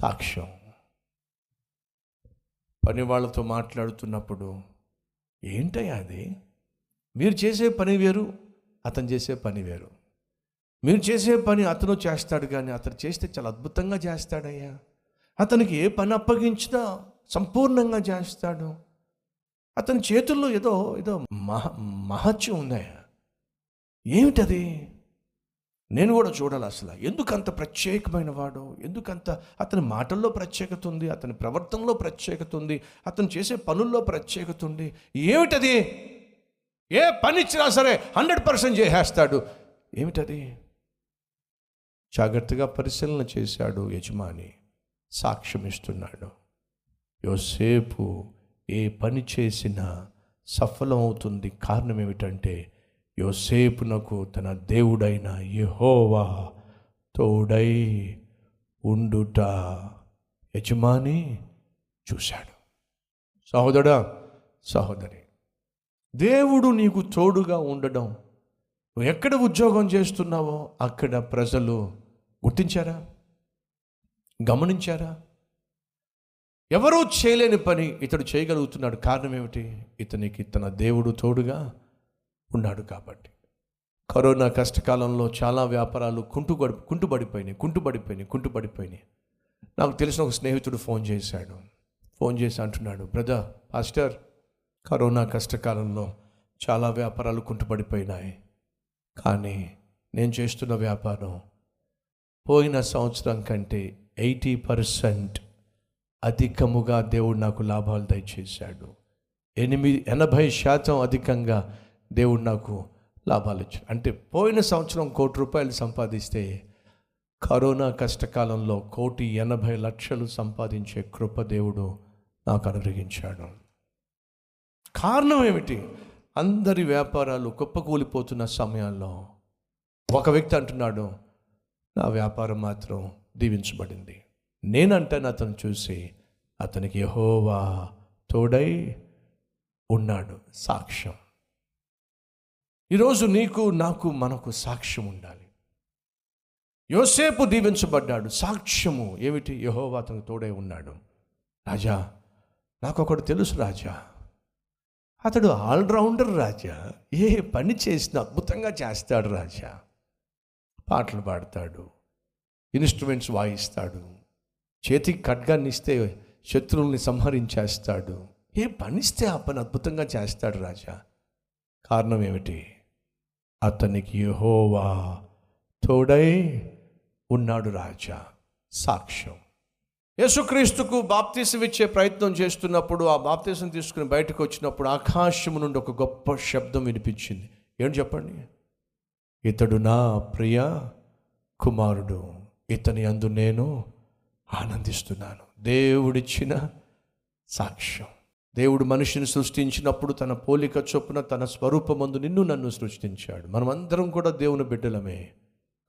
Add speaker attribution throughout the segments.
Speaker 1: సాక్ష్యం. పని వాళ్ళతో మాట్లాడుతున్నప్పుడు ఏంటయ్యా అది? మీరు చేసే పని వేరు అతను చేసే పని వేరు. మీరు చేసే పని అతను చేస్తాడు కానీ అతను చేస్తే చాలా అద్భుతంగా చేస్తాడయ్యా. అతనికి ఏ పని అప్పగించినా సంపూర్ణంగా చేస్తాడు. అతని చేతుల్లో ఏదో ఏదో మహ మహత్యం ఉందయ్యా. ఏమిటది? నేను కూడా చూడాలి అసలు. ఎందుకంత ప్రత్యేకమైన వాడు? ఎందుకంత అతని మాటల్లో ప్రత్యేకత ఉంది? అతని ప్రవర్తనలో ప్రత్యేకత ఉంది? అతను చేసే పనుల్లో ప్రత్యేకత ఉంది? ఏమిటది? ఏ పని ఇచ్చినా సరే హండ్రెడ్ పర్సెంట్ చేసేస్తాడు. ఏమిటది? జాగ్రత్తగా పరిశీలన చేశాడు యజమాని. సాక్ష్యం ఇస్తున్నాడు. యోసేపు ఏ పని చేసినా సఫలం అవుతుంది. కారణం ఏమిటంటే యోసేపునకు తన దేవుడైన యహోవా తోడై ఉండుట. యజమాని చూశాడు. సహోదరా సహోదరి దేవుడు నీకు తోడుగా ఉండడం. నువ్వు ఎక్కడ ఉద్యోగం చేస్తున్నావో అక్కడ ప్రజలు గుర్తించారా? గమనించారా? ఎవరూ చేయలేని పని ఇతడు చేయగలుగుతున్నాడు. కారణం ఏమిటి? ఇతనికి తన దేవుడు తోడుగా ఉన్నాడు కాబట్టి. కరోనా కష్టకాలంలో చాలా వ్యాపారాలు కుంటుబడి కుంటుబడిపోయినాయి కుంటుబడిపోయినాయి కుంటుబడిపోయినాయి. నాకు తెలిసిన ఒక స్నేహితుడు ఫోన్ చేశాడు. ఫోన్ చేసి అంటున్నాడు బ్రదర్ పాస్టర్ కరోనా కష్టకాలంలో చాలా వ్యాపారాలు కుంటుపడిపోయినాయి కానీ నేను చేస్తున్న వ్యాపారం పోయిన సంవత్సరం కంటే ఎయిటీ పర్సెంట్ అధికముగా దేవుడు నాకు లాభాలు దయచేశాడు. ఎనిమిది ఎనభై శాతం అధికంగా దేవుడు నాకు లాభాలు ఇచ్చాడు. అంటే పోయిన సంవత్సరం కోటి రూపాయలు సంపాదిస్తే కరోనా కష్టకాలంలో కోటి ఎనభై లక్షలు సంపాదించే కృప దేవుడు నాకు అనుగ్రహించాడు. కారణం ఏమిటి? అందరి వ్యాపారాలు కుప్పకూలిపోతున్న సమయాల్లో ఒక వ్యక్తి అంటున్నాడు నా వ్యాపారం మాత్రం దీవించబడింది. నేనంటాను అతను చూసి అతనికి యహోవా తోడై ఉన్నాడు సాక్ష్యం. ఈరోజు నీకు నాకు మనకు సాక్ష్యం ఉండాలి. యోసేపు దీవించబడ్డాడు. సాక్ష్యము ఏమిటి? యహోవా అతను తోడై ఉన్నాడు. రాజా నాకు ఒకడు తెలుసు రాజా. అతడు ఆల్రౌండర్ రాజా. ఏ పని చేసినా అద్భుతంగా చేస్తాడు రాజా. పాటలు పాడతాడు. ఇన్స్ట్రుమెంట్స్ వాయిస్తాడు. చేతికి ఖడ్గాన్ని ఇస్తే శత్రువుల్ని సంహరించేస్తాడు. ఏ పనిస్తే ఆ పని అద్భుతంగా చేస్తాడు రాజా. కారణం ఏమిటి? అతనికి యహోవా తోడై ఉన్నాడు రాజా. సాక్ష్యం. యేసుక్రీస్తుకు బాప్తీసం ఇచ్చే ప్రయత్నం చేస్తున్నప్పుడు ఆ బాప్తీసం తీసుకుని బయటకు వచ్చినప్పుడు ఆకాశము నుండి ఒక గొప్ప శబ్దం వినిపించింది. ఏంటి చెప్పండి? ఇతడు నా ప్రియ కుమారుడు. ఇతని అందు నేను ఆనందిస్తున్నాను. దేవుడిచ్చిన సాక్ష్యం. దేవుడు మనిషిని సృష్టించినప్పుడు తన పోలిక చొప్పున తన స్వరూపమందు నిన్ను నన్ను సృష్టించాడు. మనమందరం కూడా దేవుని బిడ్డలమే.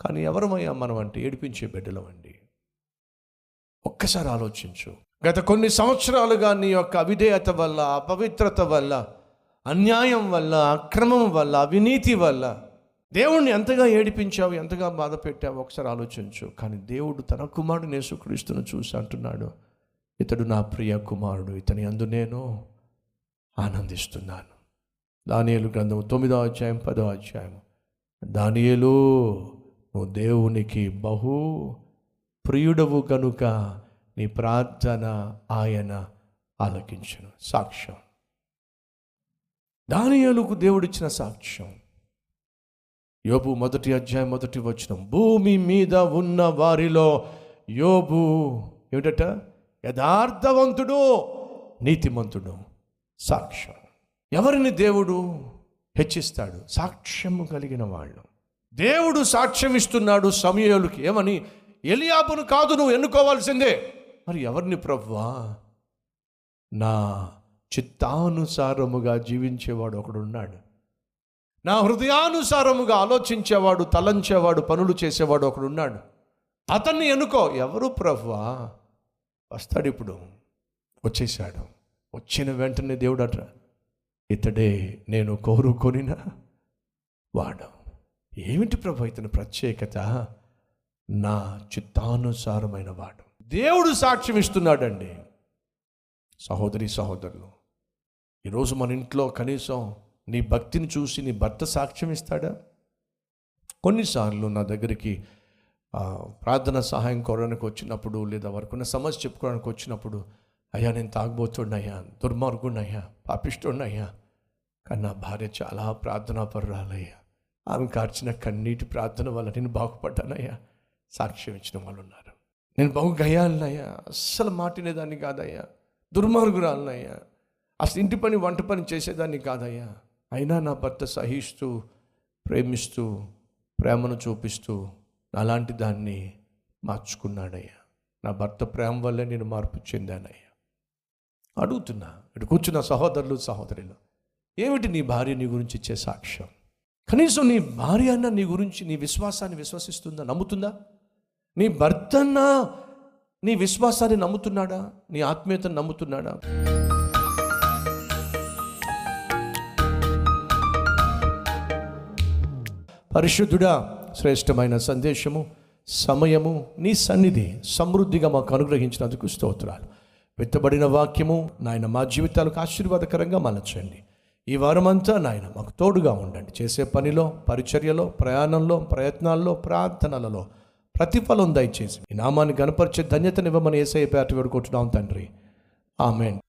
Speaker 1: కానీ ఎవరమయ్యా మనం అంటే ఏడిపించే బిడ్డలమండి. ఒక్కసారి ఆలోచించు. గత కొన్ని సంవత్సరాలుగా నీ యొక్క అవిధేయత వల్ల అపవిత్రత వల్ల అన్యాయం వల్ల అక్రమం వల్ల అవినీతి వల్ల దేవుణ్ణి ఎంతగా ఏడిపించావు ఎంతగా బాధ పెట్టావు ఒకసారి ఆలోచించు. కానీ దేవుడు తన కుమారుడు యేసుక్రీస్తును చూసి అంటున్నాడు ఇతడు నా ప్రియ కుమారుడు ఇతని అందు నేను ఆనందిస్తున్నాను. దానియలు గ్రంథం తొమ్మిదో అధ్యాయం పదో అధ్యాయం దానియలు నువ్వు దేవునికి బహు ప్రియుడవు కనుక నీ ప్రార్థన ఆయన ఆలకించను. సాక్ష్యం. దానియలకు దేవుడిచ్చిన సాక్ష్యం. యోబు మొదటి అధ్యాయం మొదటి వచ్చిన భూమి మీద ఉన్న వారిలో యోబు ఏమిటట? యథార్థవంతుడు నీతిమంతుడు. సాక్ష్యం. ఎవరిని దేవుడు హెచ్చిస్తాడు? సాక్ష్యము కలిగిన వాళ్ళు. దేవుడు సాక్ష్యం ఇస్తున్నాడు సమయాలకి. ఏమని? ఎలియాబును కాదు నువ్వు ఎన్నుకోవాల్సిందే. మరి ఎవరిని ప్రవ్వా? నా చిత్తానుసారముగా జీవించేవాడు ఒకడున్నాడు. నా హృదయానుసారముగా ఆలోచించేవాడు తలంచేవాడు పనులు చేసేవాడు ఒకడున్నాడు. అతన్ని ఎన్నుకో. ఎవరు ప్రవ్వా? వస్తాడు ఇప్పుడు. వచ్చేసాడు వచ్చిన వెంటనే దేవుడు అట ఇతడే నేను కోరుకొనిన వాడు. ఏమిటి ప్రభు ఇతని ప్రత్యేకత? నా చిత్తానుసారమైన వాడు. దేవుడు సాక్ష్యం ఇస్తున్నాడండి. సహోదరి సహోదరులు ఈరోజు మన ఇంట్లో కనీసం నీ భక్తిని చూసి నీ భర్త సాక్ష్యం ఇస్తాడా? కొన్నిసార్లు నా దగ్గరికి ప్రార్థన సహాయం కోరడానికి వచ్చినప్పుడు లేదా వరకు సమస్య చెప్పుకోవడానికి వచ్చినప్పుడు అయ్యా నేను తాగబోతున్నాయ్యా దుర్మార్గున్నయ్యా పాపిస్తున్నయ్యా కానీ నా భార్య చాలా ప్రార్థనా పరురాలయ్యా ఆమె కార్చిన కన్నీటి ప్రార్థన వల్ల నేను బాగుపడ్డానయ్యా. సాక్ష్యం ఇచ్చిన వాళ్ళు ఉన్నారు. నేను బహు గయాలనయ్యా. అస్సలు మాటినేదాన్ని కాదయ్యా. దుర్మార్గురాలనయ్యా. అసలు ఇంటి పని వంట పని చేసేదాన్ని కాదయ్యా. అయినా నా భర్త సహిస్తూ ప్రేమిస్తూ ప్రేమను చూపిస్తూ అలాంటి దాన్ని మార్చుకున్నాడయ్యా నా భర్త ప్రేమ వల్లే నేను మార్పు చెందానయ్యా. అడుగుతున్నా ఇక్కడ కూర్చున్న సహోదరులు సహోదరులు ఏమిటి నీ భార్య నీ గురించి ఇచ్చే సాక్ష్యం? కనీసం నీ భార్య అన్న నీ గురించి నీ విశ్వాసాన్ని విశ్వసిస్తుందా? నమ్ముతుందా? నీ భర్త అన్న నీ విశ్వాసాన్ని నమ్ముతున్నాడా? నీ ఆత్మీయతను నమ్ముతున్నాడా? పరిశుద్ధుడా శ్రేష్టమైన సందేశము సమయము నీ సన్నిధి సమృద్ధిగా మాకు అనుగ్రహించినందుకు స్తోత్రాలు. విత్తబడిన వాక్యము నాయన మా జీవితాలకు ఆశీర్వాదకరంగా మలచండి. ఈ వారమంతా నాయన మాకు తోడుగా ఉండండి. చేసే పనిలో పరిచర్యలో ప్రయాణంలో ప్రయత్నాల్లో ప్రార్థనలలో ప్రతిఫలం దయచేసి ఈ నామాన్ని గనపరిచే ధన్యతనివ్వమని ఏసఐ పేట వేడుకుంటున్నాం తండ్రి. ఆమెన్.